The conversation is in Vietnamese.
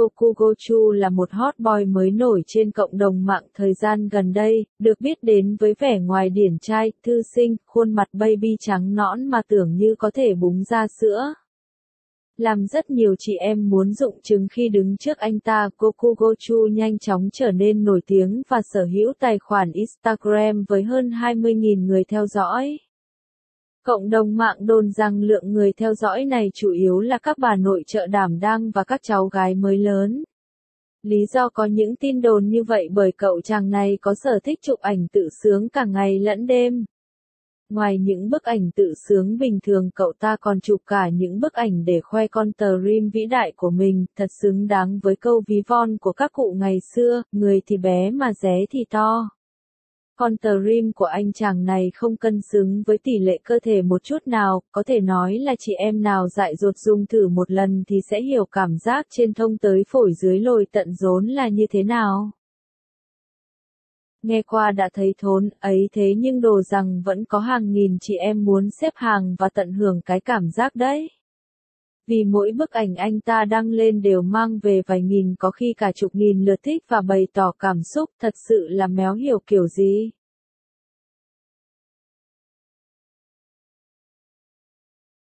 Kokugochu là một hot boy mới nổi trên cộng đồng mạng thời gian gần đây, được biết đến với vẻ ngoài điển trai, thư sinh, khuôn mặt baby trắng nõn mà tưởng như có thể búng ra sữa. Làm rất nhiều chị em muốn dụng chứng khi đứng trước anh ta, Kokugochu nhanh chóng trở nên nổi tiếng và sở hữu tài khoản Instagram với hơn 20.000 người theo dõi. Cộng đồng mạng đồn rằng lượng người theo dõi này chủ yếu là các bà nội trợ đảm đang và các cháu gái mới lớn. Lý do có những tin đồn như vậy bởi cậu chàng này có sở thích chụp ảnh tự sướng cả ngày lẫn đêm. Ngoài những bức ảnh tự sướng bình thường cậu ta còn chụp cả những bức ảnh để khoe con tờ rim vĩ đại của mình, thật xứng đáng với câu ví von của các cụ ngày xưa, người thì bé mà ré thì to. Con tờ rim của anh chàng này không cân xứng với tỷ lệ cơ thể một chút nào, có thể nói là chị em nào dại dột dùng thử một lần thì sẽ hiểu cảm giác trên thông tới phổi dưới lồi tận rốn là như thế nào. Nghe qua đã thấy thốn, ấy thế nhưng đồ rằng vẫn có hàng nghìn chị em muốn xếp hàng và tận hưởng cái cảm giác đấy. Vì mỗi bức ảnh anh ta đăng lên đều mang về vài nghìn, có khi cả chục nghìn lượt thích và bày tỏ cảm xúc, thật sự là méo hiểu kiểu gì.